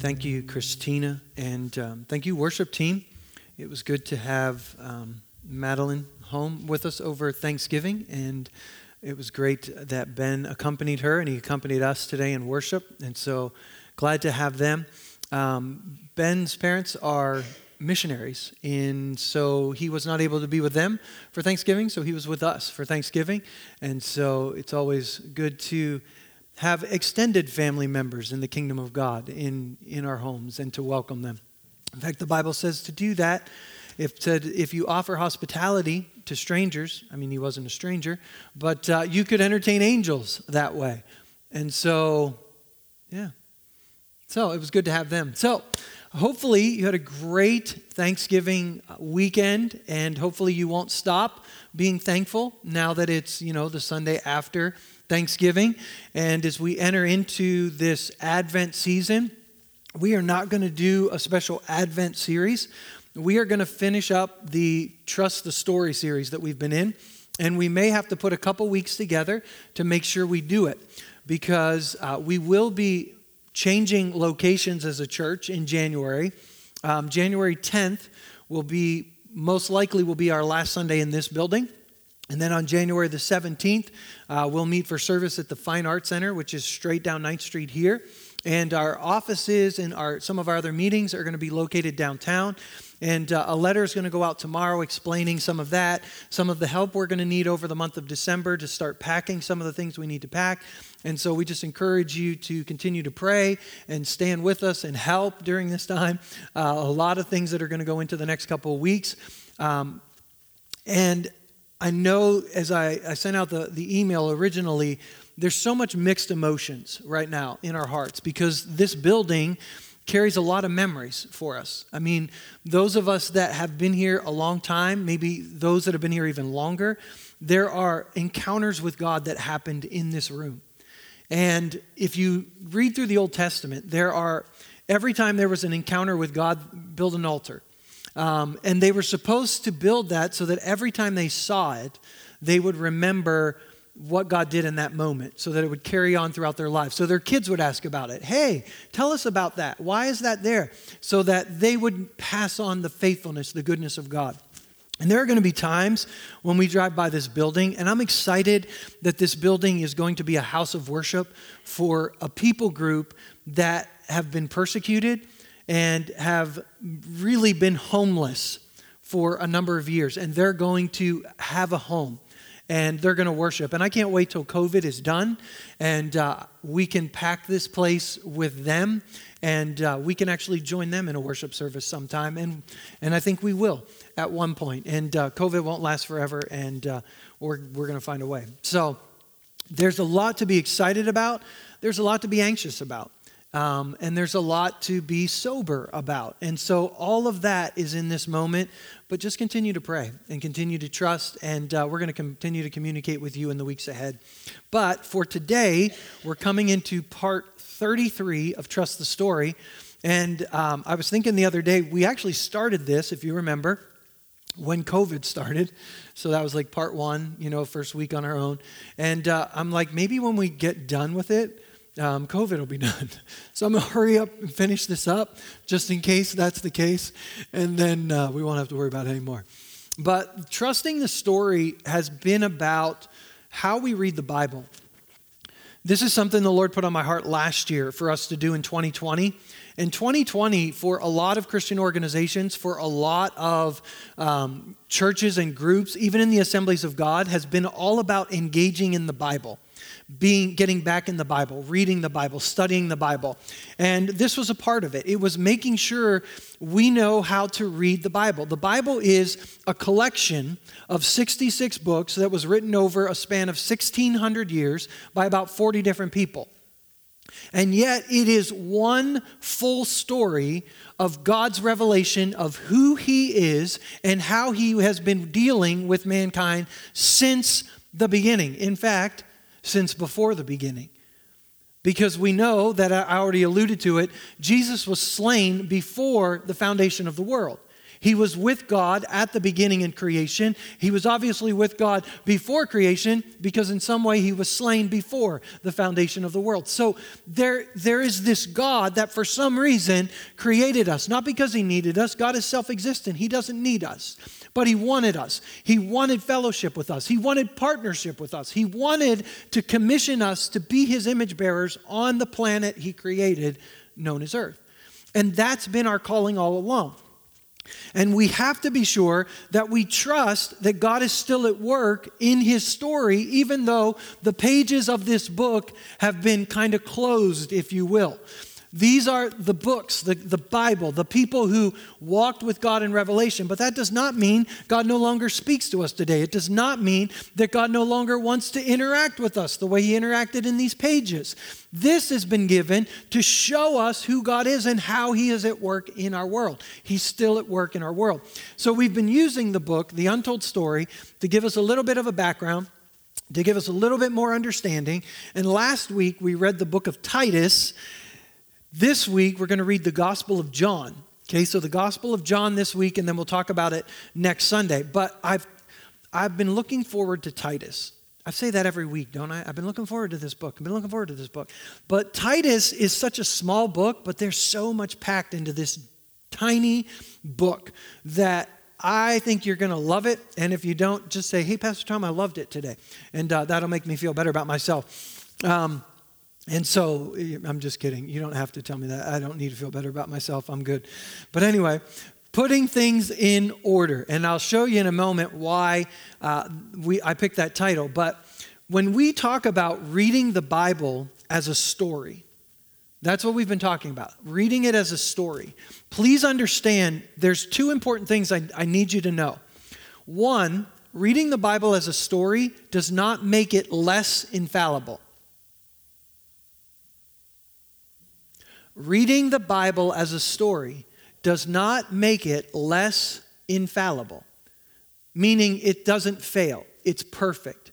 Thank you, Christina, and um, thank you, worship team. It was good to have um, Madeline home with us over Thanksgiving, and it was great that Ben accompanied her and he accompanied us today in worship, and so glad to have them. Um, Ben's parents are missionaries, and so he was not able to be with them for Thanksgiving, so he was with us for Thanksgiving, and so it's always good to have extended family members in the kingdom of God in, in our homes and to welcome them. In fact, the Bible says to do that. If, said, if you offer hospitality to strangers, I mean, he wasn't a stranger, but uh, you could entertain angels that way. And so, yeah. So it was good to have them. So hopefully you had a great Thanksgiving weekend, and hopefully you won't stop being thankful now that it's, you know, the Sunday after Thanksgiving. And as we enter into this Advent season, we are not going to do a special Advent series. We are going to finish up the Trust the Story series that we've been in. And we may have to put a couple weeks together to make sure we do it because uh, we will be changing locations as a church in January. Um, January 10th will be, most likely, will be our last Sunday in this building. And then on January the 17th, uh, we'll meet for service at the Fine Arts Center, which is straight down 9th Street here. And our offices and our, some of our other meetings are going to be located downtown. And uh, a letter is going to go out tomorrow explaining some of that, some of the help we're going to need over the month of December to start packing some of the things we need to pack. And so we just encourage you to continue to pray and stand with us and help during this time. Uh, a lot of things that are going to go into the next couple of weeks. Um, and I know as I, I sent out the, the email originally, there's so much mixed emotions right now in our hearts because this building carries a lot of memories for us. I mean, those of us that have been here a long time, maybe those that have been here even longer, there are encounters with God that happened in this room. And if you read through the Old Testament, there are, every time there was an encounter with God, build an altar. Um, and they were supposed to build that so that every time they saw it, they would remember what God did in that moment so that it would carry on throughout their life. So their kids would ask about it. Hey, tell us about that. Why is that there? So that they would pass on the faithfulness, the goodness of God. And there are going to be times when we drive by this building, and I'm excited that this building is going to be a house of worship for a people group that have been persecuted and have really been homeless for a number of years, and they're going to have a home and they're going to worship. And I can't wait till COVID is done and uh, we can pack this place with them and uh, we can actually join them in a worship service sometime. And, and I think we will at one point. And uh, COVID won't last forever and uh, we're, we're going to find a way. So there's a lot to be excited about, there's a lot to be anxious about. Um, and there's a lot to be sober about. And so all of that is in this moment, but just continue to pray and continue to trust. And uh, we're going to continue to communicate with you in the weeks ahead. But for today, we're coming into part 33 of Trust the Story. And um, I was thinking the other day, we actually started this, if you remember, when COVID started. So that was like part one, you know, first week on our own. And uh, I'm like, maybe when we get done with it, um, COVID will be done. So I'm going to hurry up and finish this up just in case that's the case. And then uh, we won't have to worry about it anymore. But trusting the story has been about how we read the Bible. This is something the Lord put on my heart last year for us to do in 2020. In 2020, for a lot of Christian organizations, for a lot of um, churches and groups, even in the assemblies of God, has been all about engaging in the Bible being getting back in the Bible, reading the Bible, studying the Bible. And this was a part of it. It was making sure we know how to read the Bible. The Bible is a collection of 66 books that was written over a span of 1600 years by about 40 different people. And yet, it is one full story of God's revelation of who He is and how He has been dealing with mankind since the beginning. In fact, since before the beginning. Because we know that I already alluded to it, Jesus was slain before the foundation of the world. He was with God at the beginning in creation. He was obviously with God before creation because, in some way, he was slain before the foundation of the world. So, there, there is this God that, for some reason, created us, not because he needed us. God is self existent, he doesn't need us. But he wanted us. He wanted fellowship with us. He wanted partnership with us. He wanted to commission us to be his image bearers on the planet he created, known as Earth. And that's been our calling all along. And we have to be sure that we trust that God is still at work in His story, even though the pages of this book have been kind of closed, if you will. These are the books, the, the Bible, the people who walked with God in Revelation. But that does not mean God no longer speaks to us today. It does not mean that God no longer wants to interact with us the way He interacted in these pages. This has been given to show us who God is and how He is at work in our world. He's still at work in our world. So we've been using the book, The Untold Story, to give us a little bit of a background to give us a little bit more understanding. And last week we read the book of Titus, this week, we're going to read the Gospel of John. Okay, so the Gospel of John this week, and then we'll talk about it next Sunday. But I've, I've been looking forward to Titus. I say that every week, don't I? I've been looking forward to this book. I've been looking forward to this book. But Titus is such a small book, but there's so much packed into this tiny book that I think you're going to love it. And if you don't, just say, hey, Pastor Tom, I loved it today. And uh, that'll make me feel better about myself. Um, and so, I'm just kidding. You don't have to tell me that. I don't need to feel better about myself. I'm good. But anyway, putting things in order. And I'll show you in a moment why uh, we, I picked that title. But when we talk about reading the Bible as a story, that's what we've been talking about, reading it as a story. Please understand there's two important things I, I need you to know. One, reading the Bible as a story does not make it less infallible. Reading the Bible as a story does not make it less infallible, meaning it doesn't fail, it's perfect.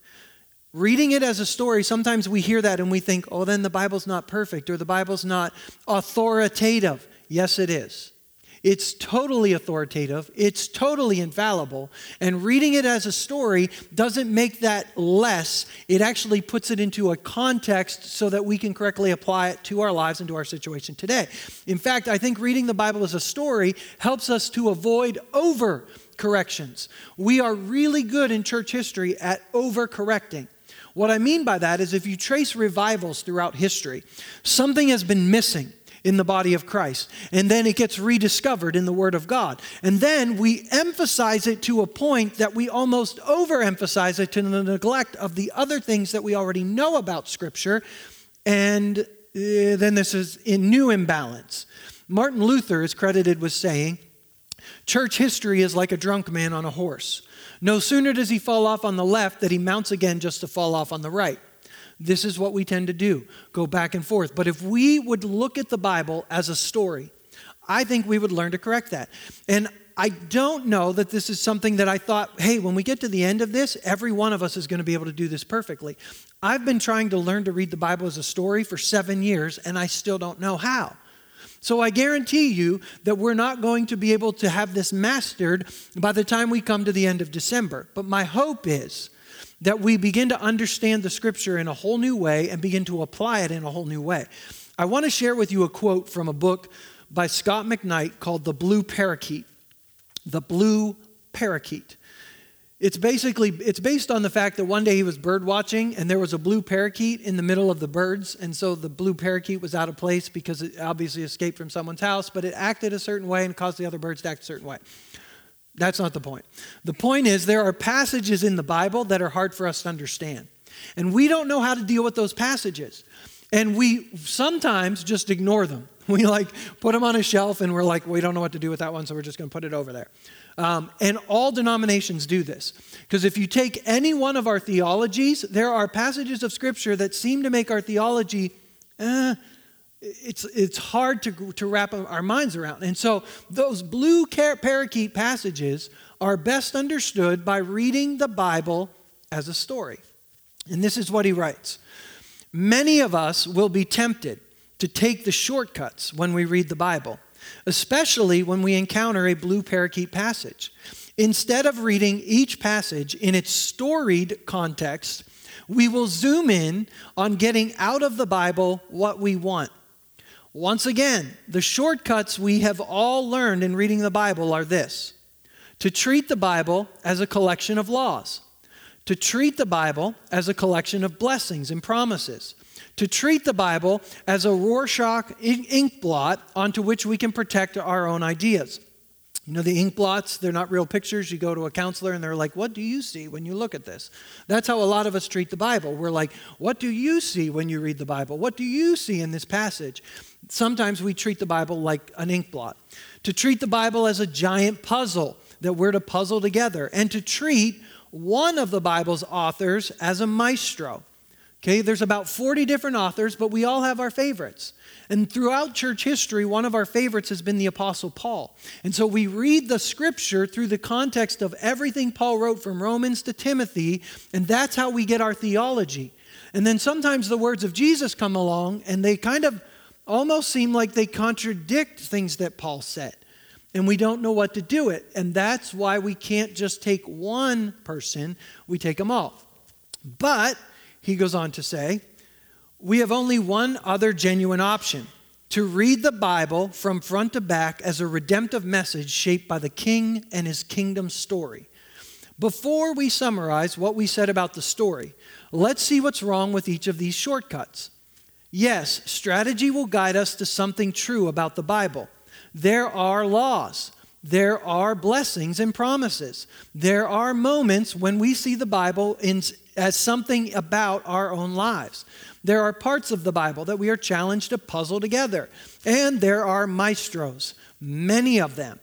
Reading it as a story, sometimes we hear that and we think, oh, then the Bible's not perfect or the Bible's not authoritative. Yes, it is. It's totally authoritative, it's totally infallible, and reading it as a story doesn't make that less. It actually puts it into a context so that we can correctly apply it to our lives and to our situation today. In fact, I think reading the Bible as a story helps us to avoid over corrections. We are really good in church history at overcorrecting. What I mean by that is if you trace revivals throughout history, something has been missing in the body of Christ. And then it gets rediscovered in the Word of God. And then we emphasize it to a point that we almost overemphasize it to the neglect of the other things that we already know about Scripture. And uh, then this is in new imbalance. Martin Luther is credited with saying, Church history is like a drunk man on a horse. No sooner does he fall off on the left that he mounts again just to fall off on the right. This is what we tend to do go back and forth. But if we would look at the Bible as a story, I think we would learn to correct that. And I don't know that this is something that I thought, hey, when we get to the end of this, every one of us is going to be able to do this perfectly. I've been trying to learn to read the Bible as a story for seven years, and I still don't know how. So I guarantee you that we're not going to be able to have this mastered by the time we come to the end of December. But my hope is that we begin to understand the scripture in a whole new way and begin to apply it in a whole new way. I want to share with you a quote from a book by Scot McKnight called The Blue Parakeet. The Blue Parakeet. It's basically it's based on the fact that one day he was bird watching and there was a blue parakeet in the middle of the birds and so the blue parakeet was out of place because it obviously escaped from someone's house but it acted a certain way and caused the other birds to act a certain way. That's not the point. The point is, there are passages in the Bible that are hard for us to understand. And we don't know how to deal with those passages. And we sometimes just ignore them. We like put them on a shelf and we're like, we don't know what to do with that one, so we're just going to put it over there. Um, and all denominations do this. Because if you take any one of our theologies, there are passages of Scripture that seem to make our theology eh, it's, it's hard to, to wrap our minds around. And so those blue parakeet passages are best understood by reading the Bible as a story. And this is what he writes Many of us will be tempted to take the shortcuts when we read the Bible. especially when we encounter a blue parakeet passage. Instead of reading each passage in its storied context, we will zoom in on getting out of the Bible what we want. Once again, the shortcuts we have all learned in reading the Bible are this. To treat the Bible as a collection of laws, to treat the Bible as a collection of blessings and promises, to treat the Bible as a Rorschach ink blot onto which we can protect our own ideas. You know, the ink blots, they're not real pictures. You go to a counselor and they're like, What do you see when you look at this? That's how a lot of us treat the Bible. We're like, What do you see when you read the Bible? What do you see in this passage? Sometimes we treat the Bible like an ink blot. To treat the Bible as a giant puzzle that we're to puzzle together, and to treat one of the Bible's authors as a maestro. Okay, there's about 40 different authors, but we all have our favorites. And throughout church history, one of our favorites has been the Apostle Paul. And so we read the scripture through the context of everything Paul wrote from Romans to Timothy, and that's how we get our theology. And then sometimes the words of Jesus come along, and they kind of almost seem like they contradict things that Paul said. And we don't know what to do it. And that's why we can't just take one person, we take them all. But he goes on to say, we have only one other genuine option to read the Bible from front to back as a redemptive message shaped by the king and his kingdom story. Before we summarize what we said about the story, let's see what's wrong with each of these shortcuts. Yes, strategy will guide us to something true about the Bible. There are laws. There are blessings and promises. There are moments when we see the Bible in, as something about our own lives. There are parts of the Bible that we are challenged to puzzle together. And there are maestros, many of them.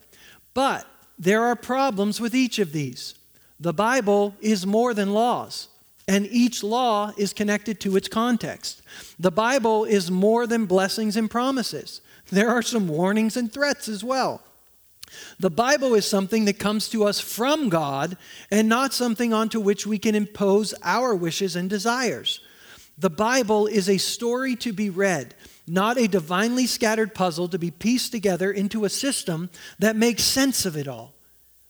But there are problems with each of these. The Bible is more than laws, and each law is connected to its context. The Bible is more than blessings and promises. There are some warnings and threats as well. The Bible is something that comes to us from God and not something onto which we can impose our wishes and desires. The Bible is a story to be read, not a divinely scattered puzzle to be pieced together into a system that makes sense of it all.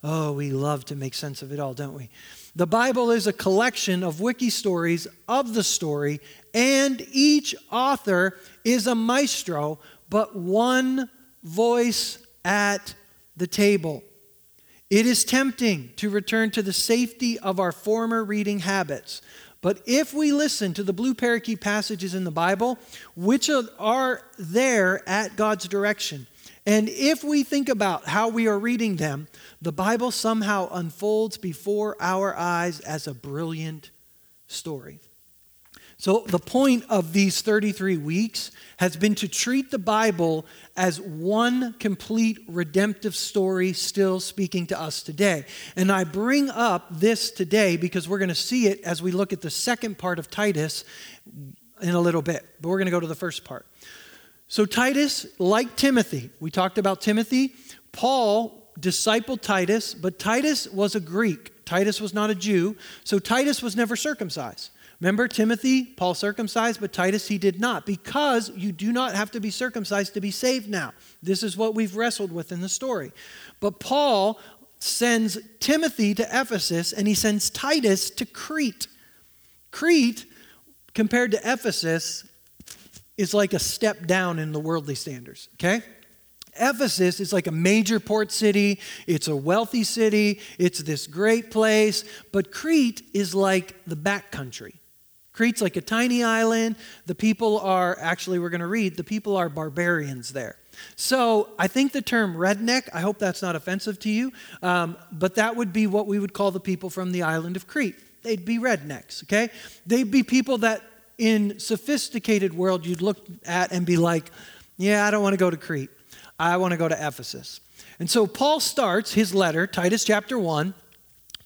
Oh, we love to make sense of it all, don't we? The Bible is a collection of wiki stories of the story, and each author is a maestro, but one voice at the table. It is tempting to return to the safety of our former reading habits. But if we listen to the blue parakeet passages in the Bible, which are there at God's direction, and if we think about how we are reading them, the Bible somehow unfolds before our eyes as a brilliant story. So, the point of these 33 weeks has been to treat the Bible as one complete redemptive story still speaking to us today. And I bring up this today because we're going to see it as we look at the second part of Titus in a little bit. But we're going to go to the first part. So, Titus, like Timothy, we talked about Timothy. Paul discipled Titus, but Titus was a Greek. Titus was not a Jew, so Titus was never circumcised. Remember Timothy, Paul circumcised, but Titus he did not, because you do not have to be circumcised to be saved now. This is what we've wrestled with in the story. But Paul sends Timothy to Ephesus and he sends Titus to Crete. Crete, compared to Ephesus, is like a step down in the worldly standards, okay? Ephesus is like a major port city. It's a wealthy city. It's this great place. But Crete is like the backcountry. Crete's like a tiny island. The people are, actually, we're going to read, the people are barbarians there. So I think the term redneck, I hope that's not offensive to you, um, but that would be what we would call the people from the island of Crete. They'd be rednecks, okay? They'd be people that in sophisticated world you'd look at and be like, yeah, I don't want to go to Crete. I want to go to Ephesus. And so Paul starts his letter, Titus chapter 1,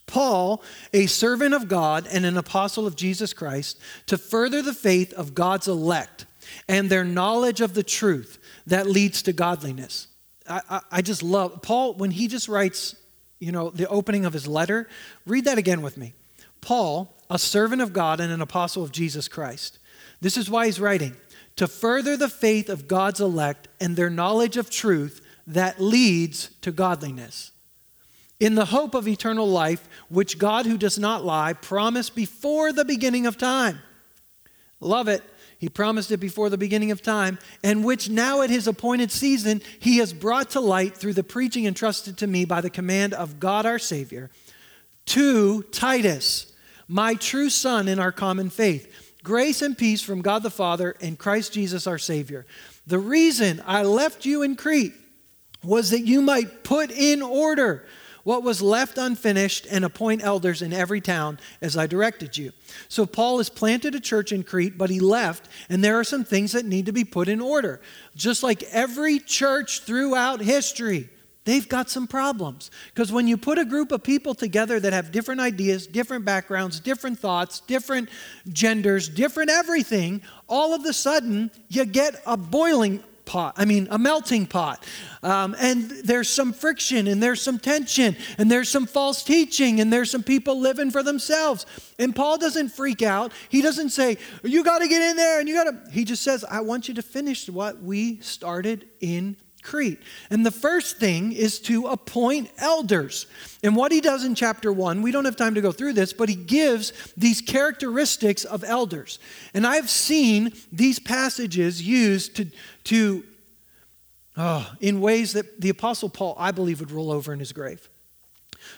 Paul, a servant of God and an apostle of Jesus Christ, to further the faith of God's elect and their knowledge of the truth that leads to godliness. I, I, I, just love Paul when he just writes, you know, the opening of his letter. Read that again with me. Paul, a servant of God and an apostle of Jesus Christ. This is why he's writing to further the faith of God's elect and their knowledge of truth that leads to godliness. In the hope of eternal life, which God, who does not lie, promised before the beginning of time. Love it. He promised it before the beginning of time, and which now at his appointed season he has brought to light through the preaching entrusted to me by the command of God our Savior. To Titus, my true son in our common faith, grace and peace from God the Father and Christ Jesus our Savior. The reason I left you in Crete was that you might put in order what was left unfinished and appoint elders in every town as I directed you. So Paul has planted a church in Crete, but he left, and there are some things that need to be put in order. Just like every church throughout history, they've got some problems. Because when you put a group of people together that have different ideas, different backgrounds, different thoughts, different genders, different everything, all of a sudden you get a boiling pot, I mean, a melting pot. Um, and there's some friction and there's some tension and there's some false teaching and there's some people living for themselves. And Paul doesn't freak out. He doesn't say, You got to get in there and you got to. He just says, I want you to finish what we started in Crete. And the first thing is to appoint elders. And what he does in chapter one, we don't have time to go through this, but he gives these characteristics of elders. And I've seen these passages used to, to oh, in ways that the Apostle Paul, I believe, would roll over in his grave.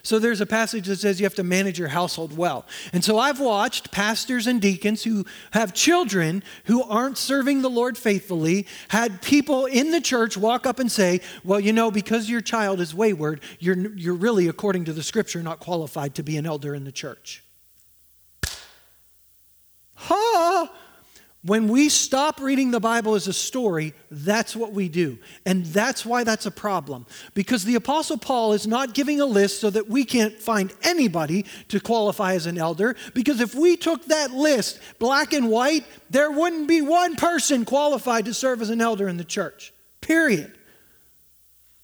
So there's a passage that says you have to manage your household well. And so I've watched pastors and deacons who have children who aren't serving the Lord faithfully, had people in the church walk up and say, Well, you know, because your child is wayward, you're, you're really, according to the scripture, not qualified to be an elder in the church. Huh? When we stop reading the Bible as a story, that's what we do. And that's why that's a problem. Because the Apostle Paul is not giving a list so that we can't find anybody to qualify as an elder. Because if we took that list black and white, there wouldn't be one person qualified to serve as an elder in the church. Period.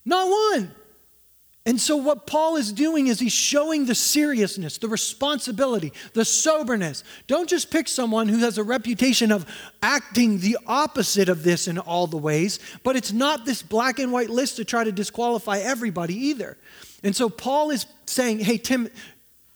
Not one. And so, what Paul is doing is he's showing the seriousness, the responsibility, the soberness. Don't just pick someone who has a reputation of acting the opposite of this in all the ways, but it's not this black and white list to try to disqualify everybody either. And so, Paul is saying, hey, Tim,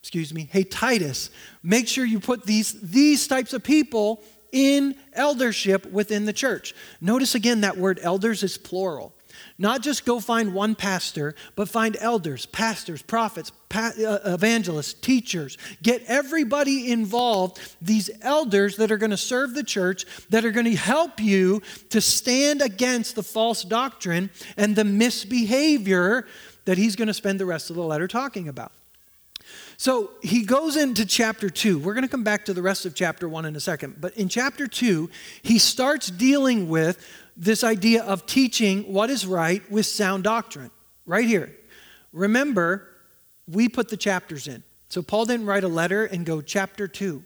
excuse me, hey, Titus, make sure you put these, these types of people in eldership within the church. Notice again that word elders is plural. Not just go find one pastor, but find elders, pastors, prophets, pa- uh, evangelists, teachers. Get everybody involved, these elders that are going to serve the church, that are going to help you to stand against the false doctrine and the misbehavior that he's going to spend the rest of the letter talking about. So he goes into chapter two. We're going to come back to the rest of chapter one in a second. But in chapter two, he starts dealing with this idea of teaching what is right with sound doctrine. Right here. Remember, we put the chapters in. So Paul didn't write a letter and go chapter two.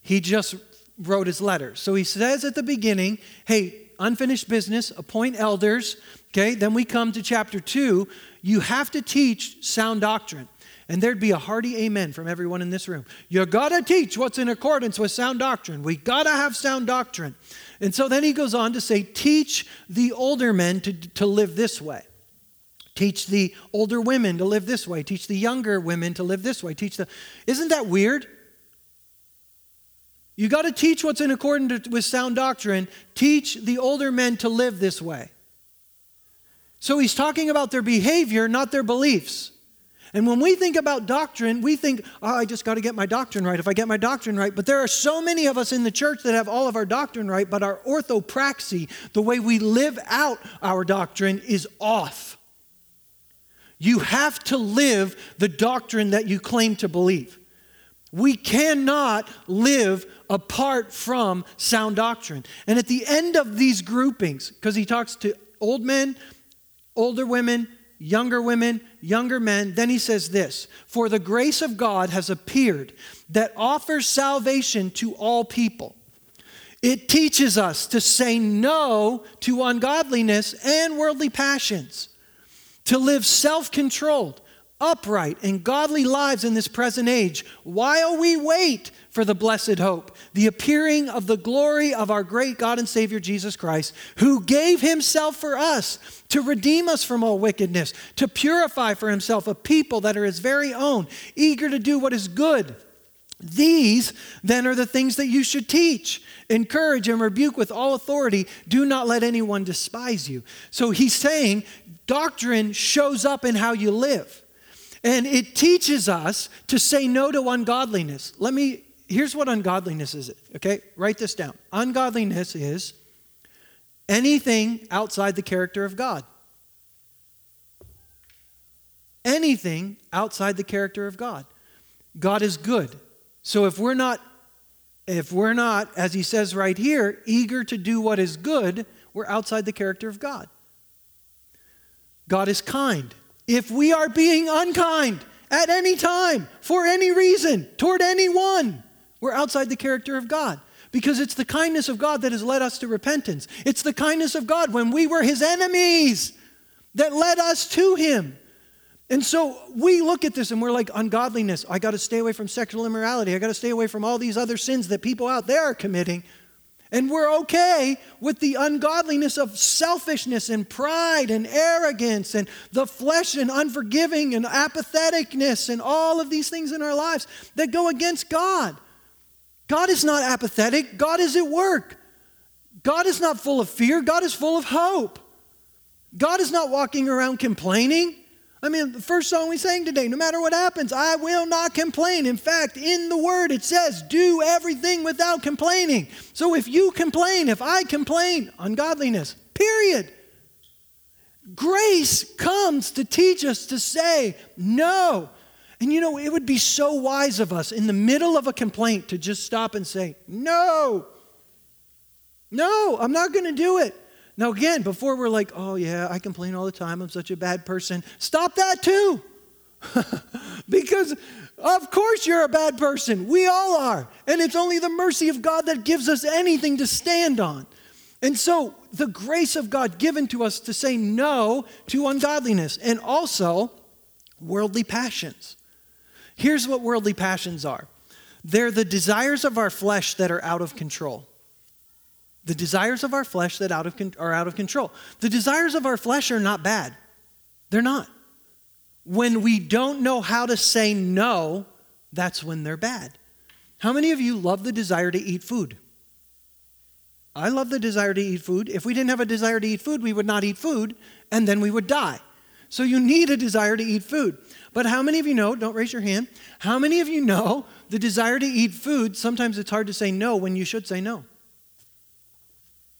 He just wrote his letter. So he says at the beginning, hey, unfinished business, appoint elders. Okay, then we come to chapter two. You have to teach sound doctrine. And there'd be a hearty amen from everyone in this room. You gotta teach what's in accordance with sound doctrine. We gotta have sound doctrine. And so then he goes on to say, teach the older men to, to live this way. Teach the older women to live this way. Teach the younger women to live this way. Teach the. Isn't that weird? You got to teach what's in accordance with sound doctrine. Teach the older men to live this way. So he's talking about their behavior, not their beliefs. And when we think about doctrine, we think, oh, I just got to get my doctrine right. If I get my doctrine right. But there are so many of us in the church that have all of our doctrine right, but our orthopraxy, the way we live out our doctrine, is off. You have to live the doctrine that you claim to believe. We cannot live apart from sound doctrine. And at the end of these groupings, because he talks to old men, older women, younger women, younger men. Then he says this For the grace of God has appeared that offers salvation to all people. It teaches us to say no to ungodliness and worldly passions, to live self controlled, upright, and godly lives in this present age while we wait for the blessed hope, the appearing of the glory of our great God and Savior Jesus Christ, who gave himself for us to redeem us from all wickedness, to purify for himself a people that are his very own, eager to do what is good. These then are the things that you should teach. Encourage and rebuke with all authority. Do not let anyone despise you. So he's saying doctrine shows up in how you live. And it teaches us to say no to ungodliness. Let me, here's what ungodliness is, okay? Write this down. Ungodliness is anything outside the character of God. Anything outside the character of God. God is good. So if we're not if we're not as he says right here eager to do what is good, we're outside the character of God. God is kind. If we are being unkind at any time, for any reason, toward anyone, we're outside the character of God. Because it's the kindness of God that has led us to repentance. It's the kindness of God when we were his enemies that led us to him. And so we look at this and we're like, ungodliness. I got to stay away from sexual immorality. I got to stay away from all these other sins that people out there are committing. And we're okay with the ungodliness of selfishness and pride and arrogance and the flesh and unforgiving and apatheticness and all of these things in our lives that go against God. God is not apathetic, God is at work. God is not full of fear, God is full of hope. God is not walking around complaining. I mean, the first song we sang today, no matter what happens, I will not complain. In fact, in the word it says, do everything without complaining. So if you complain, if I complain, ungodliness, period. Grace comes to teach us to say no. And you know, it would be so wise of us in the middle of a complaint to just stop and say, no. No, I'm not going to do it. Now, again, before we're like, oh, yeah, I complain all the time, I'm such a bad person, stop that too. because, of course, you're a bad person. We all are. And it's only the mercy of God that gives us anything to stand on. And so, the grace of God given to us to say no to ungodliness and also worldly passions. Here's what worldly passions are they're the desires of our flesh that are out of control the desires of our flesh that out of, are out of control. The desires of our flesh are not bad. They're not. When we don't know how to say no, that's when they're bad. How many of you love the desire to eat food? I love the desire to eat food. If we didn't have a desire to eat food, we would not eat food, and then we would die. So you need a desire to eat food. But how many of you know, don't raise your hand, how many of you know the desire to eat food, sometimes it's hard to say no when you should say no?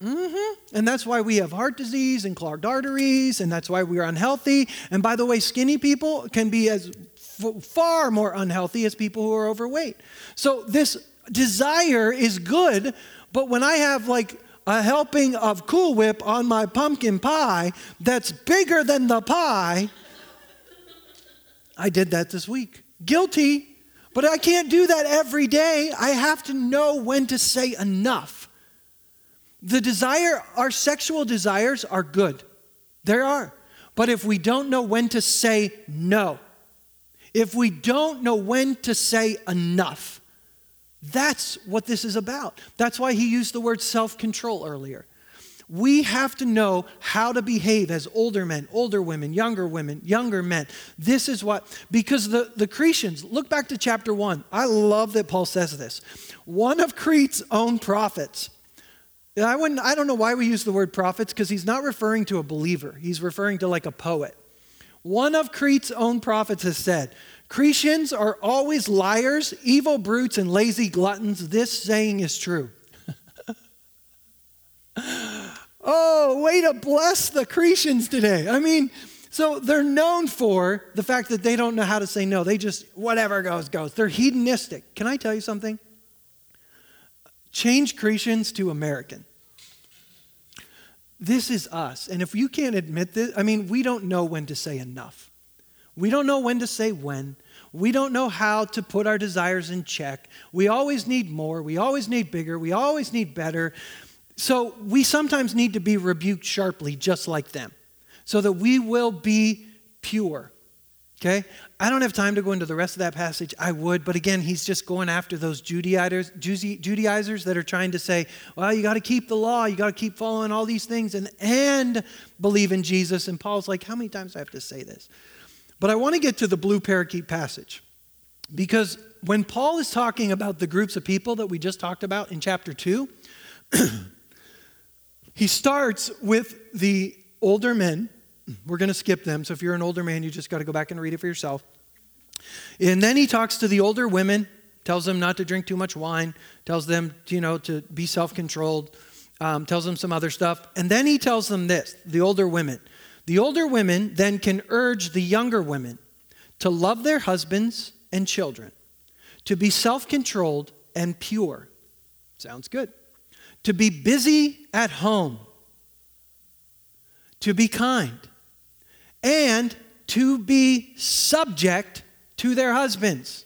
Mm-hmm. And that's why we have heart disease and clogged arteries, and that's why we're unhealthy. And by the way, skinny people can be as f- far more unhealthy as people who are overweight. So this desire is good, but when I have like a helping of Cool Whip on my pumpkin pie that's bigger than the pie, I did that this week. Guilty, but I can't do that every day. I have to know when to say enough. The desire, our sexual desires are good. There are. But if we don't know when to say no, if we don't know when to say enough, that's what this is about. That's why he used the word self control earlier. We have to know how to behave as older men, older women, younger women, younger men. This is what, because the, the Cretians, look back to chapter one. I love that Paul says this. One of Crete's own prophets I, wouldn't, I don't know why we use the word prophets because he's not referring to a believer, he's referring to like a poet. One of Crete's own prophets has said, Cretians are always liars, evil brutes, and lazy gluttons. This saying is true. oh, way to bless the Cretians today. I mean, so they're known for the fact that they don't know how to say no. They just, whatever goes, goes. They're hedonistic. Can I tell you something? Change Cretians to American. This is us. And if you can't admit this, I mean, we don't know when to say enough. We don't know when to say when. We don't know how to put our desires in check. We always need more. We always need bigger. We always need better. So we sometimes need to be rebuked sharply, just like them, so that we will be pure. Okay? I don't have time to go into the rest of that passage. I would, but again, he's just going after those Judaizers, Judaizers that are trying to say, well, you got to keep the law, you got to keep following all these things and, and believe in Jesus. And Paul's like, how many times do I have to say this? But I want to get to the blue parakeet passage because when Paul is talking about the groups of people that we just talked about in chapter 2, he starts with the older men we're going to skip them. So if you're an older man, you just got to go back and read it for yourself. And then he talks to the older women, tells them not to drink too much wine, tells them, you know, to be self controlled, um, tells them some other stuff. And then he tells them this the older women. The older women then can urge the younger women to love their husbands and children, to be self controlled and pure. Sounds good. To be busy at home, to be kind and to be subject to their husbands,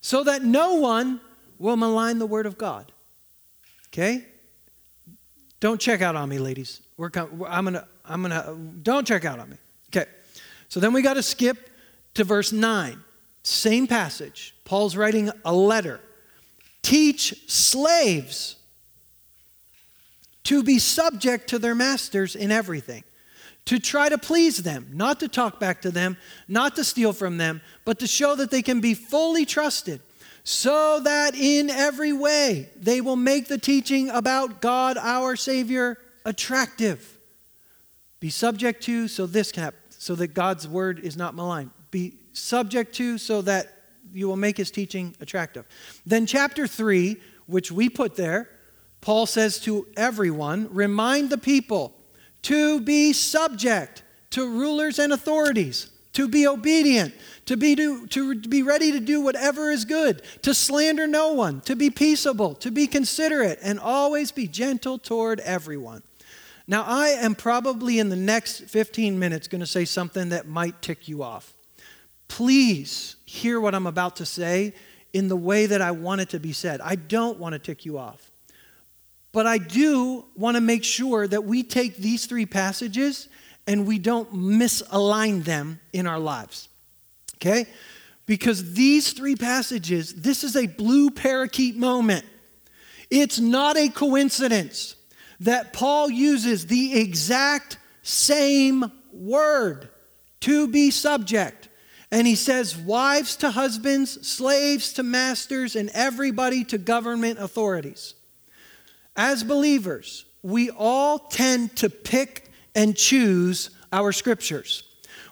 so that no one will malign the word of God. Okay? Don't check out on me, ladies. We're com- I'm gonna, I'm gonna, don't check out on me. Okay. So then we got to skip to verse 9. Same passage. Paul's writing a letter. Teach slaves to be subject to their masters in everything to try to please them, not to talk back to them, not to steal from them, but to show that they can be fully trusted, so that in every way they will make the teaching about God our Savior attractive. Be subject to so this can happen, so that God's word is not maligned. Be subject to so that you will make his teaching attractive. Then chapter 3, which we put there, Paul says to everyone, remind the people to be subject to rulers and authorities, to be obedient, to be, to, to be ready to do whatever is good, to slander no one, to be peaceable, to be considerate, and always be gentle toward everyone. Now, I am probably in the next 15 minutes going to say something that might tick you off. Please hear what I'm about to say in the way that I want it to be said. I don't want to tick you off. But I do want to make sure that we take these three passages and we don't misalign them in our lives. Okay? Because these three passages, this is a blue parakeet moment. It's not a coincidence that Paul uses the exact same word to be subject. And he says, wives to husbands, slaves to masters, and everybody to government authorities. As believers, we all tend to pick and choose our scriptures.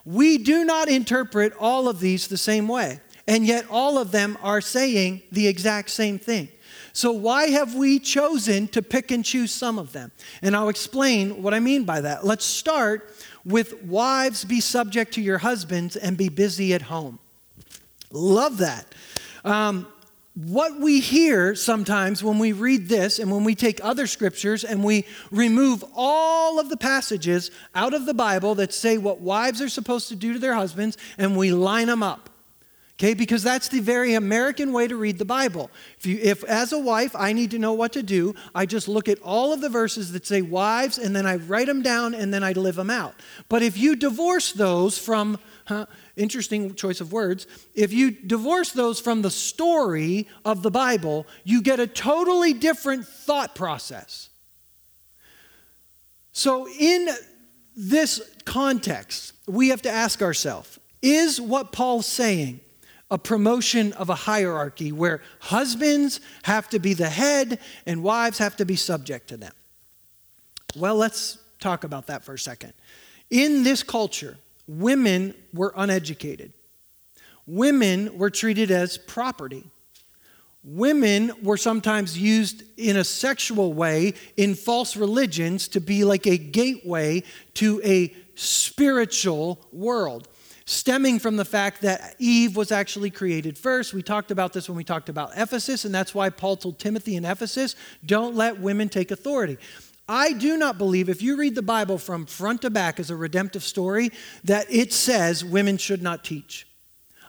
We do not interpret all of these the same way, and yet all of them are saying the exact same thing. So, why have we chosen to pick and choose some of them? And I'll explain what I mean by that. Let's start with wives be subject to your husbands and be busy at home. Love that. Um, what we hear sometimes when we read this and when we take other scriptures and we remove all of the passages out of the Bible that say what wives are supposed to do to their husbands and we line them up. Okay, because that's the very American way to read the Bible. If, you, if as a wife I need to know what to do, I just look at all of the verses that say wives and then I write them down and then I live them out. But if you divorce those from huh, interesting choice of words. If you divorce those from the story of the Bible, you get a totally different thought process. So, in this context, we have to ask ourselves is what Paul's saying a promotion of a hierarchy where husbands have to be the head and wives have to be subject to them? Well, let's talk about that for a second. In this culture, women were uneducated. Women were treated as property. Women were sometimes used in a sexual way in false religions to be like a gateway to a spiritual world, stemming from the fact that Eve was actually created first. We talked about this when we talked about Ephesus, and that's why Paul told Timothy in Ephesus don't let women take authority. I do not believe, if you read the Bible from front to back as a redemptive story, that it says women should not teach.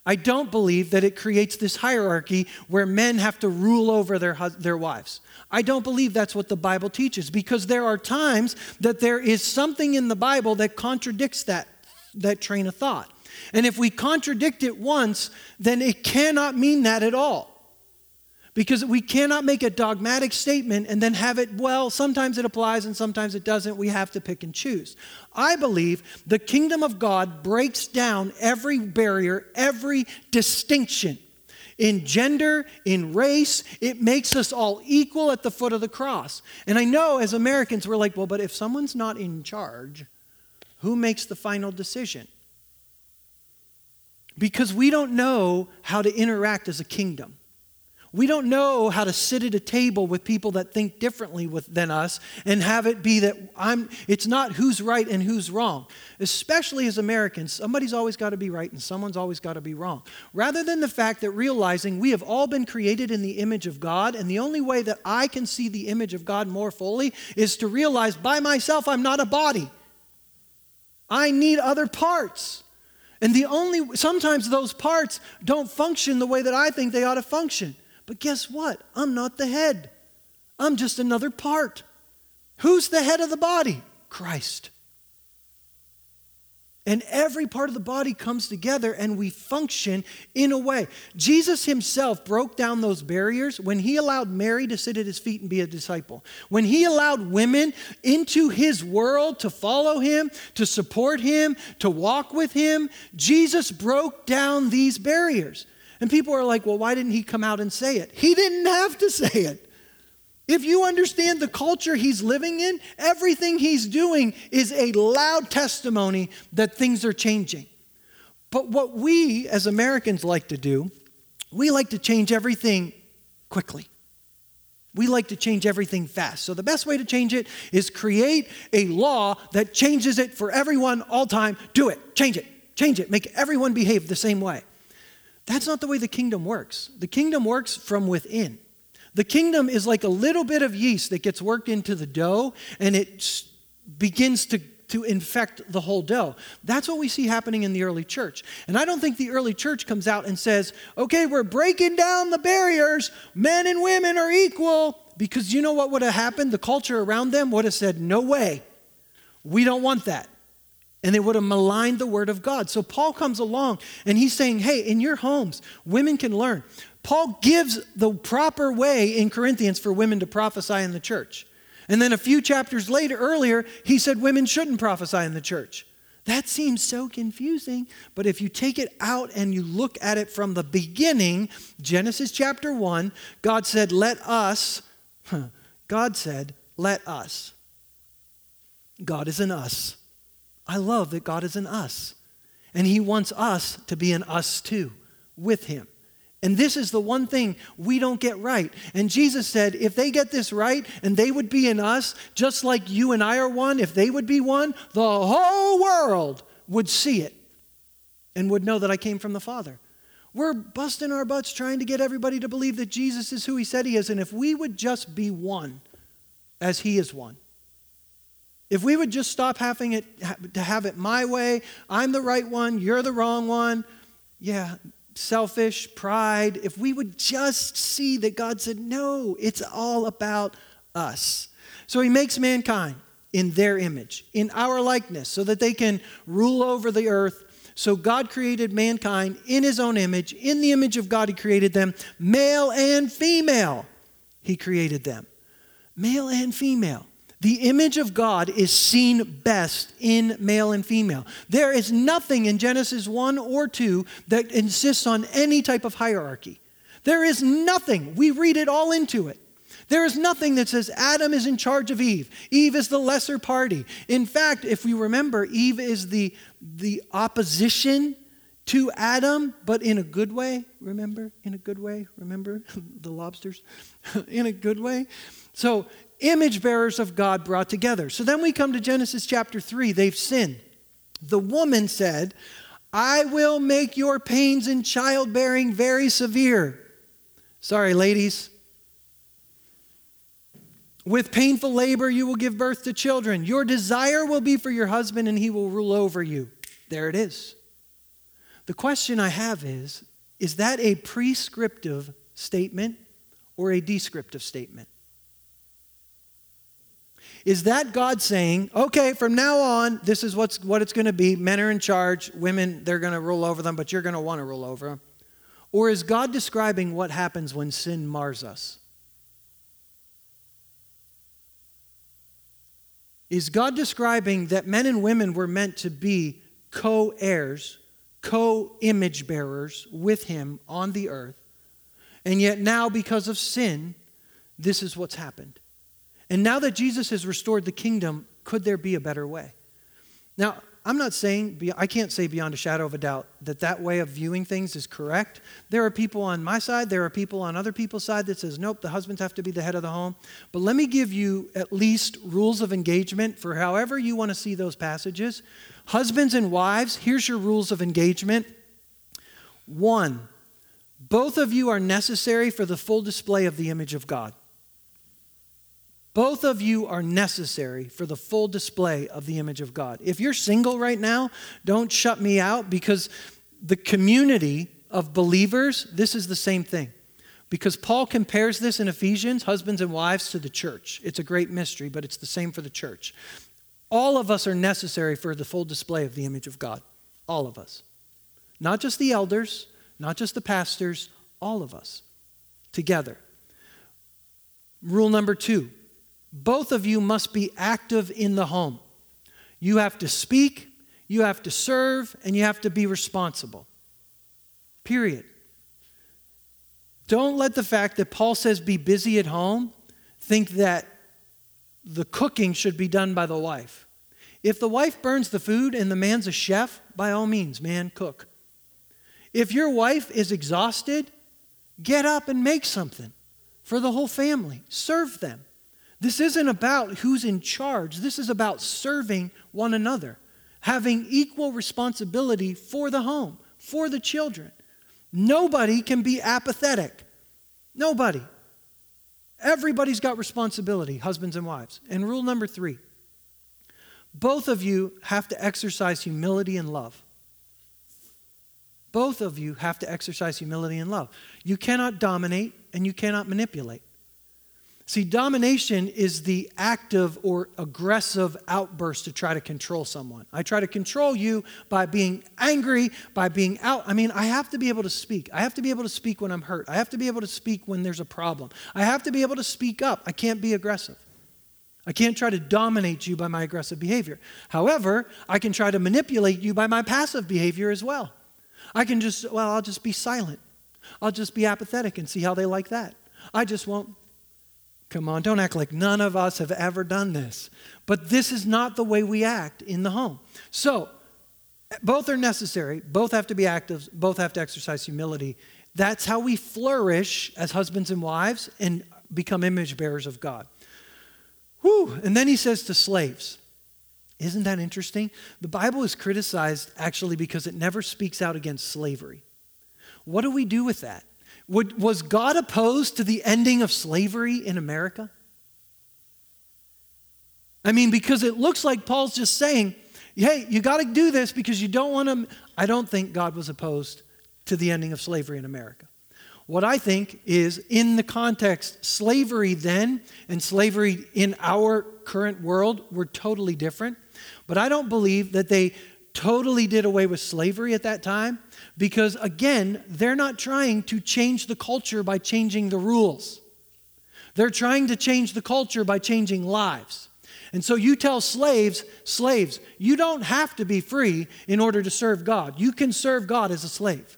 I don't believe that it creates this hierarchy where men have to rule over their, their wives. I don't believe that's what the Bible teaches because there are times that there is something in the Bible that contradicts that, that train of thought. And if we contradict it once, then it cannot mean that at all. Because we cannot make a dogmatic statement and then have it, well, sometimes it applies and sometimes it doesn't. We have to pick and choose. I believe the kingdom of God breaks down every barrier, every distinction in gender, in race. It makes us all equal at the foot of the cross. And I know as Americans, we're like, well, but if someone's not in charge, who makes the final decision? Because we don't know how to interact as a kingdom. We don't know how to sit at a table with people that think differently with, than us and have it be that I'm, it's not who's right and who's wrong. Especially as Americans, somebody's always got to be right and someone's always got to be wrong. Rather than the fact that realizing we have all been created in the image of God, and the only way that I can see the image of God more fully is to realize by myself I'm not a body, I need other parts. And the only, sometimes those parts don't function the way that I think they ought to function. But guess what? I'm not the head, I'm just another part. Who's the head of the body? Christ. And every part of the body comes together and we function in a way. Jesus himself broke down those barriers when he allowed Mary to sit at his feet and be a disciple. When he allowed women into his world to follow him, to support him, to walk with him, Jesus broke down these barriers. And people are like, well, why didn't he come out and say it? He didn't have to say it. If you understand the culture he's living in, everything he's doing is a loud testimony that things are changing. But what we as Americans like to do, we like to change everything quickly. We like to change everything fast. So the best way to change it is create a law that changes it for everyone all time. Do it. Change it. Change it. Make everyone behave the same way. That's not the way the kingdom works. The kingdom works from within. The kingdom is like a little bit of yeast that gets worked into the dough and it begins to, to infect the whole dough. That's what we see happening in the early church. And I don't think the early church comes out and says, okay, we're breaking down the barriers, men and women are equal. Because you know what would have happened? The culture around them would have said, no way, we don't want that and they would have maligned the word of God. So Paul comes along and he's saying, hey, in your homes, women can learn. Paul gives the proper way in Corinthians for women to prophesy in the church. And then a few chapters later, earlier, he said women shouldn't prophesy in the church. That seems so confusing, but if you take it out and you look at it from the beginning, Genesis chapter 1, God said, Let us, God said, Let us. God is in us. I love that God is in us. And He wants us to be in us too, with Him. And this is the one thing we don't get right. And Jesus said, if they get this right and they would be in us, just like you and I are one, if they would be one, the whole world would see it and would know that I came from the Father. We're busting our butts trying to get everybody to believe that Jesus is who He said He is. And if we would just be one as He is one, if we would just stop having it to have it my way, I'm the right one, you're the wrong one. Yeah, selfish, pride. If we would just see that God said, "No, it's all about us." So he makes mankind in their image, in our likeness, so that they can rule over the earth. So God created mankind in his own image. In the image of God, he created them, male and female. He created them, male and female. The image of God is seen best in male and female. There is nothing in Genesis 1 or 2 that insists on any type of hierarchy. There is nothing. We read it all into it. There is nothing that says Adam is in charge of Eve. Eve is the lesser party. In fact, if we remember, Eve is the, the opposition to Adam, but in a good way. Remember? In a good way. Remember the lobsters? in a good way. So image bearers of God brought together. So then we come to Genesis chapter 3. They've sinned. The woman said, I will make your pains in childbearing very severe. Sorry, ladies. With painful labor, you will give birth to children. Your desire will be for your husband, and he will rule over you. There it is. The question I have is is that a prescriptive statement or a descriptive statement? Is that God saying, okay, from now on, this is what's, what it's going to be? Men are in charge, women, they're going to rule over them, but you're going to want to rule over them? Or is God describing what happens when sin mars us? Is God describing that men and women were meant to be co heirs, co image bearers with Him on the earth? And yet now, because of sin, this is what's happened. And now that Jesus has restored the kingdom, could there be a better way? Now, I'm not saying, I can't say beyond a shadow of a doubt that that way of viewing things is correct. There are people on my side, there are people on other people's side that says, nope, the husbands have to be the head of the home. But let me give you at least rules of engagement for however you want to see those passages. Husbands and wives, here's your rules of engagement. One, both of you are necessary for the full display of the image of God. Both of you are necessary for the full display of the image of God. If you're single right now, don't shut me out because the community of believers, this is the same thing. Because Paul compares this in Ephesians, husbands and wives, to the church. It's a great mystery, but it's the same for the church. All of us are necessary for the full display of the image of God. All of us. Not just the elders, not just the pastors, all of us together. Rule number two both of you must be active in the home. You have to speak, you have to serve, and you have to be responsible. Period. Don't let the fact that Paul says be busy at home think that the cooking should be done by the wife. If the wife burns the food and the man's a chef, by all means, man, cook. If your wife is exhausted, get up and make something for the whole family. Serve them. This isn't about who's in charge. This is about serving one another, having equal responsibility for the home, for the children. Nobody can be apathetic. Nobody. Everybody's got responsibility, husbands and wives. And rule number three both of you have to exercise humility and love. Both of you have to exercise humility and love. You cannot dominate and you cannot manipulate. See, domination is the active or aggressive outburst to try to control someone. I try to control you by being angry, by being out. I mean, I have to be able to speak. I have to be able to speak when I'm hurt. I have to be able to speak when there's a problem. I have to be able to speak up. I can't be aggressive. I can't try to dominate you by my aggressive behavior. However, I can try to manipulate you by my passive behavior as well. I can just, well, I'll just be silent. I'll just be apathetic and see how they like that. I just won't Come on, don't act like none of us have ever done this. But this is not the way we act in the home. So, both are necessary, both have to be active, both have to exercise humility. That's how we flourish as husbands and wives and become image bearers of God. Whew. And then he says to slaves, isn't that interesting? The Bible is criticized actually because it never speaks out against slavery. What do we do with that? Would, was God opposed to the ending of slavery in America? I mean, because it looks like Paul's just saying, hey, you got to do this because you don't want to. I don't think God was opposed to the ending of slavery in America. What I think is, in the context, slavery then and slavery in our current world were totally different. But I don't believe that they totally did away with slavery at that time because, again, they're not trying to change the culture by changing the rules. They're trying to change the culture by changing lives. And so you tell slaves, slaves, you don't have to be free in order to serve God. You can serve God as a slave.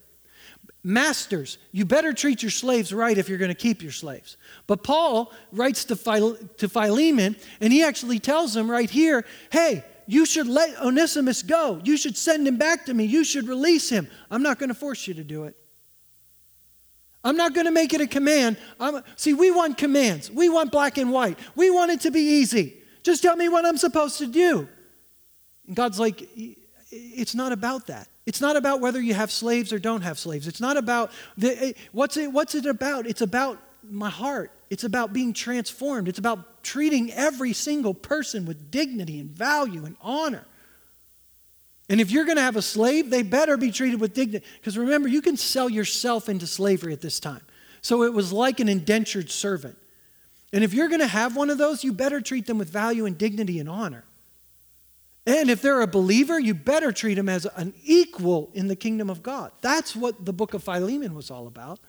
Masters, you better treat your slaves right if you're going to keep your slaves. But Paul writes to, Philemon, and he actually tells him right here hey, you should let Onesimus go. You should send him back to me. You should release him. I'm not going to force you to do it. I'm not going to make it a command. I'm, see, we want commands. We want black and white. We want it to be easy. Just tell me what I'm supposed to do. And God's like, it's not about that. It's not about whether you have slaves or don't have slaves. It's not about the, eh, what's it, what's it about? It's about my heart. It's about being transformed. It's about treating every single person with dignity and value and honor. And if you're going to have a slave, they better be treated with dignity. Because remember, you can sell yourself into slavery at this time. So it was like an indentured servant. And if you're going to have one of those, you better treat them with value and dignity and honor. And if they're a believer, you better treat them as an equal in the kingdom of God. That's what the book of Philemon was all about.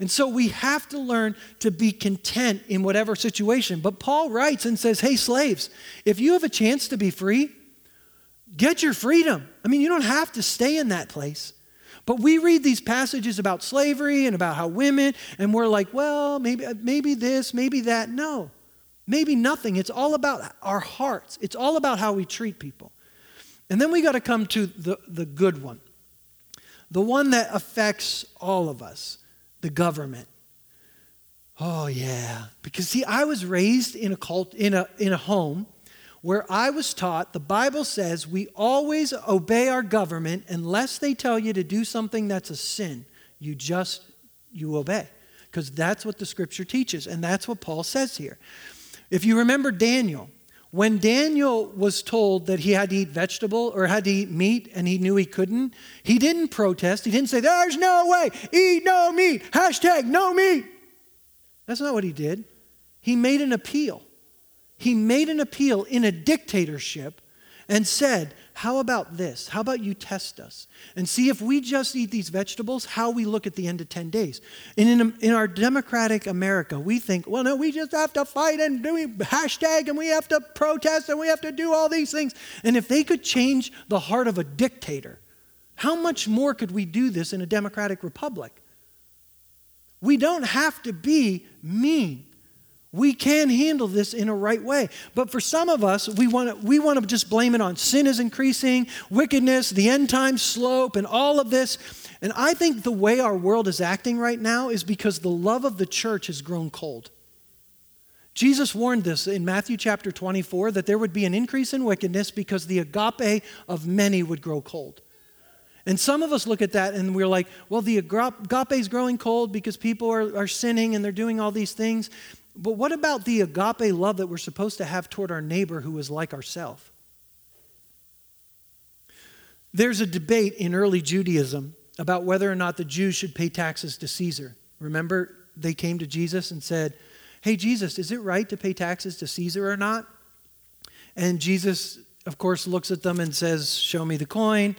And so we have to learn to be content in whatever situation. But Paul writes and says, Hey, slaves, if you have a chance to be free, get your freedom. I mean, you don't have to stay in that place. But we read these passages about slavery and about how women, and we're like, well, maybe, uh, maybe this, maybe that. No. Maybe nothing. It's all about our hearts, it's all about how we treat people. And then we got to come to the, the good one, the one that affects all of us the government. Oh, yeah. Because, see, I was raised in a, cult, in a, in a home where I was taught the Bible says we always obey our government unless they tell you to do something that's a sin. You just, you obey. Because that's what the scripture teaches. And that's what Paul says here. If you remember Daniel, when Daniel was told that he had to eat vegetable or had to eat meat and he knew he couldn't, he didn't protest. He didn't say, There's no way, eat no meat, hashtag no meat. That's not what he did. He made an appeal. He made an appeal in a dictatorship and said, How about this? How about you test us and see if we just eat these vegetables, how we look at the end of 10 days? And in, in our democratic America, we think, Well, no, we just have to fight and do hashtag and we have to protest and we have to do all these things. And if they could change the heart of a dictator, how much more could we do this in a democratic republic? We don't have to be mean. We can handle this in a right way. But for some of us, we want to we want to just blame it on sin is increasing, wickedness, the end time slope, and all of this. And I think the way our world is acting right now is because the love of the church has grown cold. Jesus warned this in Matthew chapter 24 that there would be an increase in wickedness because the agape of many would grow cold. And some of us look at that and we're like, well, the agape is growing cold because people are, are sinning and they're doing all these things. But what about the agape love that we're supposed to have toward our neighbor who is like ourselves? There's a debate in early Judaism about whether or not the Jews should pay taxes to Caesar. Remember, they came to Jesus and said, Hey, Jesus, is it right to pay taxes to Caesar or not? And Jesus, of course, looks at them and says, Show me the coin.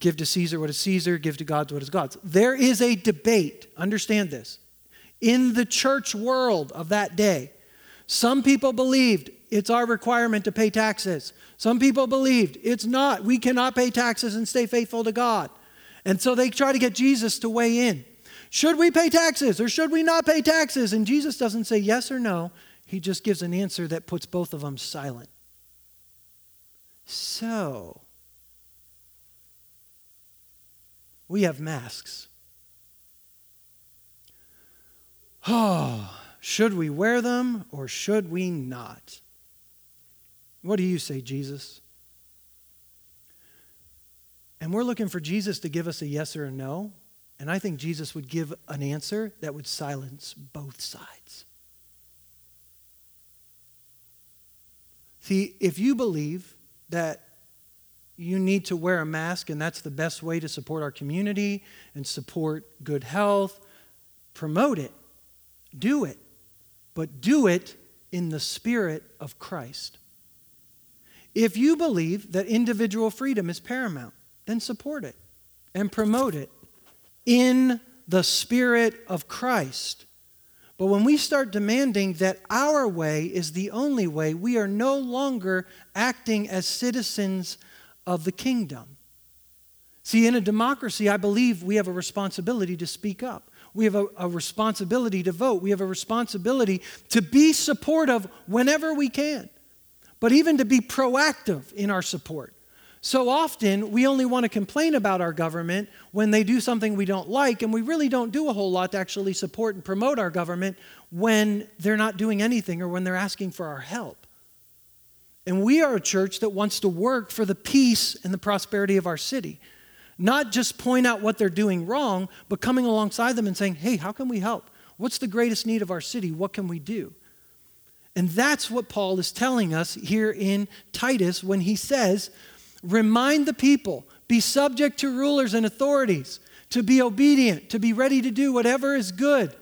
Give to Caesar what is Caesar, give to God what is God's. There is a debate, understand this, in the church world of that day. Some people believed it's our requirement to pay taxes. Some people believed it's not. We cannot pay taxes and stay faithful to God. And so they try to get Jesus to weigh in. Should we pay taxes or should we not pay taxes? And Jesus doesn't say yes or no. He just gives an answer that puts both of them silent. So, we have masks. Oh, should we wear them or should we not? What do you say, Jesus? And we're looking for Jesus to give us a yes or a no. And I think Jesus would give an answer that would silence both sides. See, if you believe that you need to wear a mask and that's the best way to support our community and support good health, promote it. Do it, but do it in the spirit of Christ. If you believe that individual freedom is paramount, then support it and promote it in the spirit of Christ. But when we start demanding that our way is the only way, we are no longer acting as citizens of the kingdom. See, in a democracy, I believe we have a responsibility to speak up. We have a, a, responsibility to vote. We have a responsibility to be supportive whenever we can, but even to be proactive in our support. So often, we only want to complain about our government when they do something we don't like, and we really don't do a whole lot to actually support and promote our government when they're not doing anything or when they're asking for our help. And we are a church that wants to work for the peace and the prosperity of our city. Not just point out what they're doing wrong, but coming alongside them and saying, hey, how can we help? What's the greatest need of our city? What can we do? And that's what Paul is telling us here in Titus when he says, remind the people, be subject to rulers and authorities, to be obedient, to be ready to do whatever is good.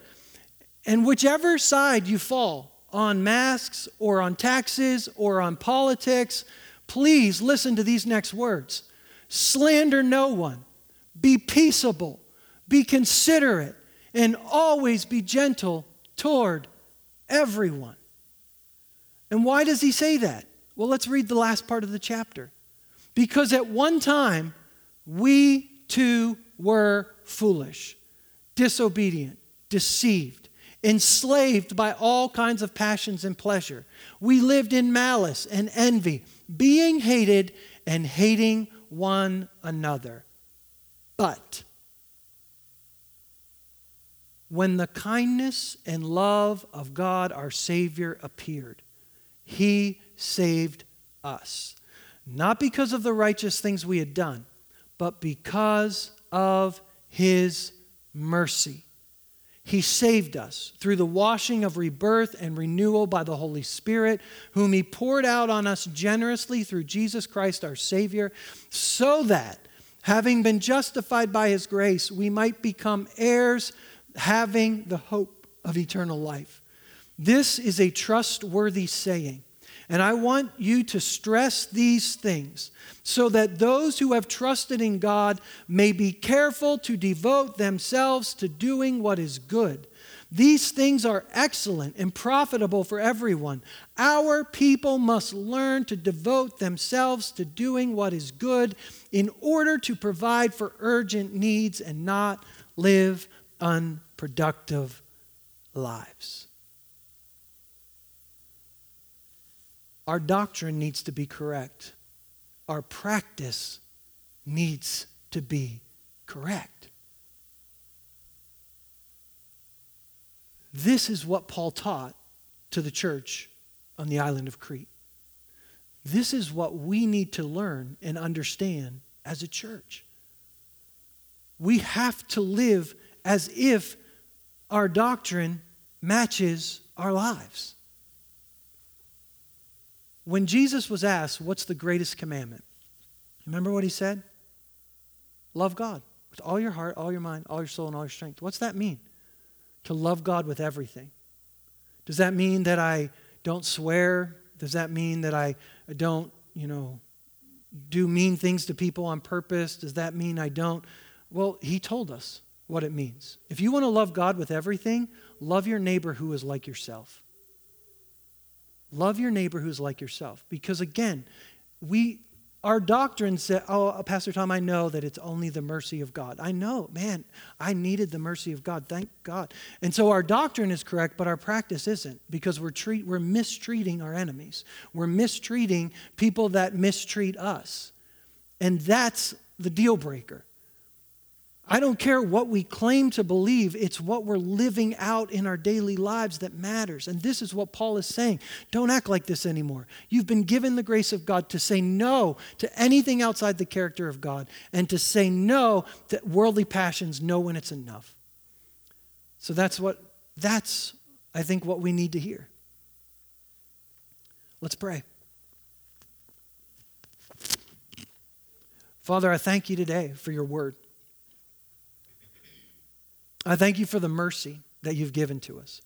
And whichever side you fall, on masks or on taxes or on politics, please listen to these next words slander no one, be peaceable, be considerate, and always be gentle toward everyone. And why does he say that? Well, let's read the last part of the chapter. Because at one time, we too were foolish, disobedient, deceived, enslaved by all kinds of passions and pleasure. We lived in malice and envy, being hated and hating one another. But when the kindness and love of God our Savior appeared, He saved us. Not because of the righteous things we had done, but because of His mercy. He saved us through the washing of rebirth and renewal by the Holy Spirit, whom He poured out on us generously through Jesus Christ our Savior, so that, having been justified by His grace, we might become heirs having the hope of eternal life. This is a trustworthy saying. And I want you to stress these things so that those who have trusted in God may be careful to devote themselves to doing what is good. These things are excellent and profitable for everyone. Our people must learn to devote themselves to doing what is good in order to provide for urgent needs and not live unproductive lives. Our doctrine needs to be correct. Our practice needs to be correct. This is what Paul taught to the church on the island of Crete. This is what we need to learn and understand as a church. We have to live as if our doctrine matches our lives. When Jesus was asked, What's the greatest commandment? Remember what he said? Love God with all your heart, all your mind, all your soul, and all your strength. What's that mean? To love God with everything. Does that mean that I don't swear? Does that mean that I don't, you know, do mean things to people on purpose? Does that mean I don't? Well, he told us what it means. If you want to love God with everything, love your neighbor who is like yourself. Love your neighbor who's like yourself. Because again, we our doctrine said, Oh, uh, Pastor Tom, I know that it's only the mercy of God. I know, man, I needed the mercy of God. Thank God. And so our doctrine is correct, but our practice isn't because we're, treat, we're mistreating our enemies. We're mistreating people that mistreat us. And that's the deal breaker. I don't care what we claim to believe, it's what we're living out in our daily lives that matters. And this is what Paul is saying. Don't act like this anymore. You've been given the grace of God to say no to anything outside the character of God and to say no to worldly passions, know when it's enough. So that's what, that's, I think, what we need to hear. Let's pray. Father, I thank you today for your word. I thank you for the mercy that you've given to us.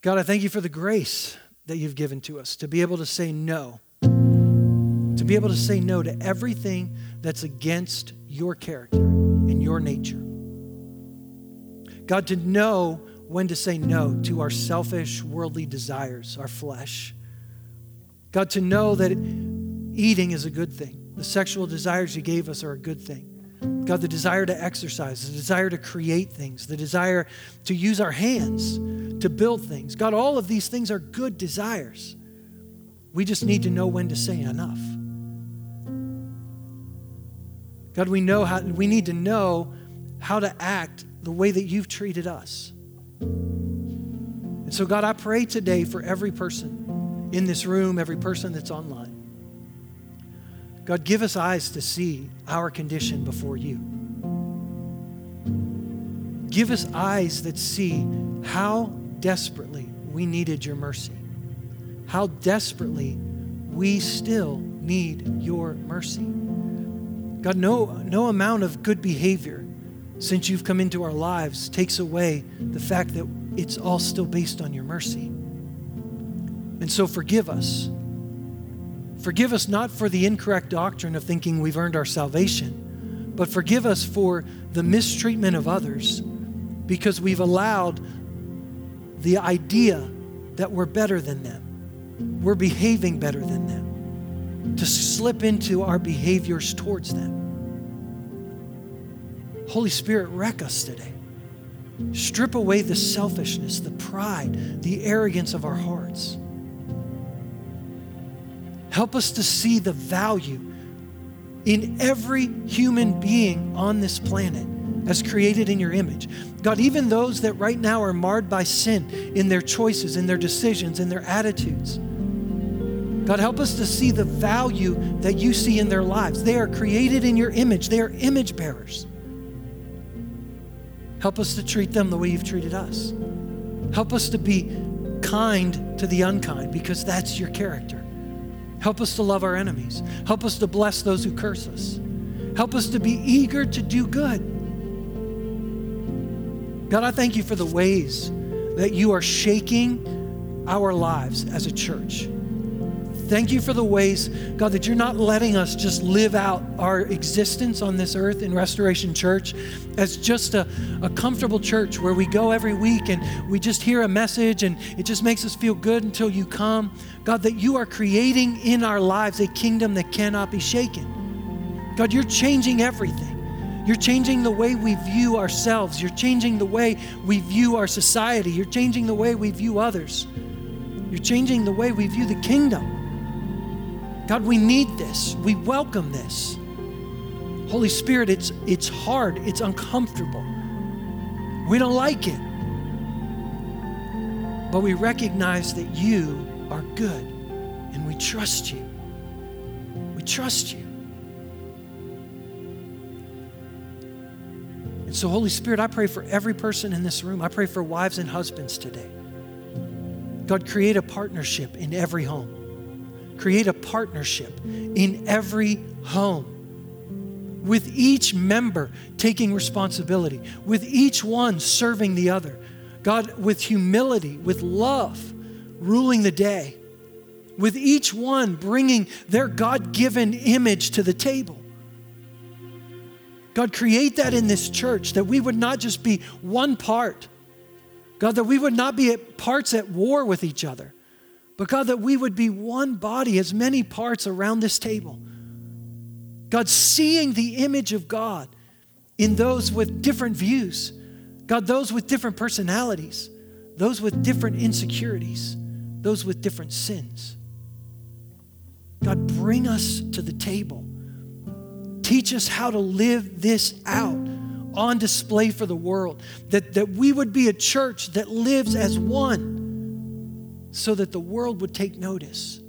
God, I thank you for the grace that you've given to us to be able to say no, to be able to say no to everything that's against your character and your nature. God, to know when to say no to our selfish, worldly desires, our flesh. God, to know that eating is a good thing. The sexual desires you gave us are a good thing. God, the desire to exercise, the desire to create things, the desire to use our hands to build things. God, all of these things are good desires. We just need to know when to say enough. God, we know how we need to know how to act the way that you've treated us. And so, God, I pray today for every person in this room, every person that's online. God, give us eyes to see our condition before you. Give us eyes that see how desperately we needed your mercy, how desperately we still need your mercy. God, no, no amount of good behavior since you've come into our lives takes away the fact that it's all still based on your mercy. And so forgive us. Forgive us not for the incorrect doctrine of thinking we've earned our salvation, but forgive us for the mistreatment of others because we've allowed the idea that we're better than them, we're behaving better than them, to slip into our behaviors towards them. Holy Spirit, wreck us today. Strip away the selfishness, the pride, the arrogance of our hearts. Help us to see the value in every human being on this planet as created in your image. God, even those that right now are marred by sin in their choices, in their decisions, in their attitudes. God, help us to see the value that you see in their lives. They are created in your image, they are image bearers. Help us to treat them the way you've treated us. Help us to be kind to the unkind because that's your character. Help us to love our enemies. Help us to bless those who curse us. Help us to be eager to do good. God, I thank you for the ways that you are shaking our lives as a church. Thank you for the ways, God, that you're not letting us just live out our existence on this earth in Restoration Church as just a, a comfortable church where we go every week and we just hear a message and it just makes us feel good until you come. God, that you are creating in our lives a kingdom that cannot be shaken. God, you're changing everything. You're changing the way we view ourselves. You're changing the way we view our society. You're changing the way we view others. You're changing the way we view the kingdom. God, we need this. We welcome this. Holy Spirit, it's, it's hard, it's uncomfortable. We don't like it. But we recognize that you are good and we trust you. We trust you. And so, Holy Spirit, I pray for every person in this room. I pray for wives and husbands today. God, create a partnership in every home create a partnership in every home with each member taking responsibility, with each one serving the other. God, with humility, with love, ruling the day, with each one bringing their God given image to the table. God, create that in this church that we would not just be one part. God, that we would not be at parts at war with each other, but God, that we would be one body, as many parts around this table. God, seeing the image of God in those with different views, God, those with different personalities, those with different insecurities, those with different sins. God, bring us to the table. Teach us how to live this out on display for the world, that, that we would be a church that lives as one so that the world would take notice.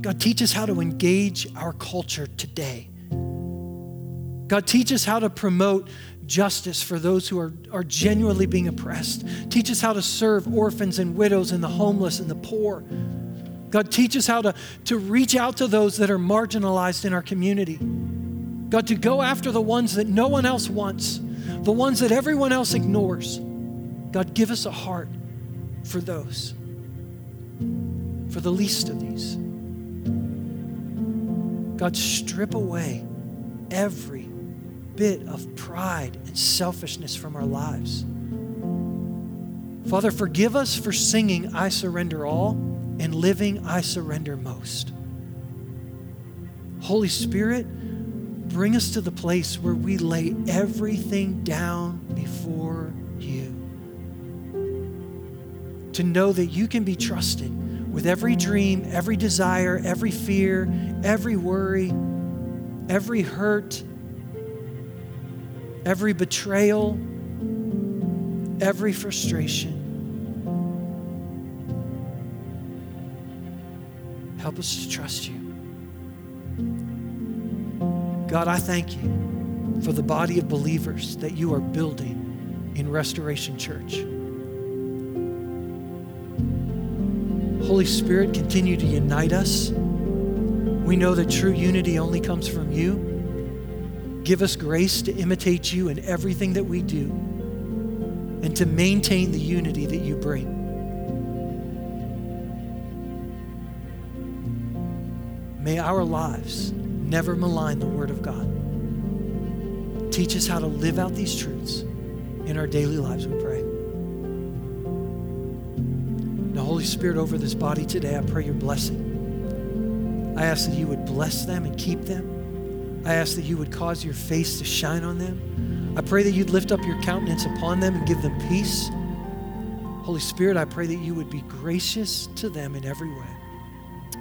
God, teach us how to engage our culture today. God, teach us how to promote justice for those who are, are genuinely being oppressed. Teach us how to serve orphans and widows and the homeless and the poor. God, teach us how to, to reach out to those that are marginalized in our community. God, to go after the ones that no one else wants, the ones that everyone else ignores. God, give us a heart for those, for the least of these. God, strip away every bit of pride and selfishness from our lives. Father, forgive us for singing, I surrender all, and living, I surrender most. Holy Spirit, bring us to the place where we lay everything down before you to know that you can be trusted with every dream, every desire, every fear, every worry, every hurt, every betrayal, every frustration. Help us to trust you. God, I thank you for the body of believers that you are building in Restoration Church. Holy Spirit, continue to unite us. We know that true unity only comes from you. Give us grace to imitate you in everything that we do and to maintain the unity that you bring. May our lives never malign the Word of God. Teach us how to live out these truths in our daily lives, we pray. Holy Spirit over this body today, I pray your blessing. I ask that you would bless them and keep them. I ask that you would cause your face to shine on them. I pray that you'd lift up your countenance upon them and give them peace. Holy Spirit, I pray that you would be gracious to them in every way.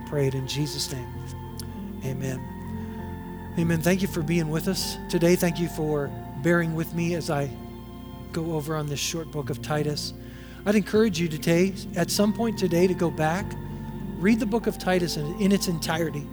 Pray it in Jesus' name. Amen. Amen. Thank you for being with us today. Thank you for bearing with me as I go over on this short book of Titus. I'd encourage you today, at some point today, to go back, read the book of Titus in, in its entirety.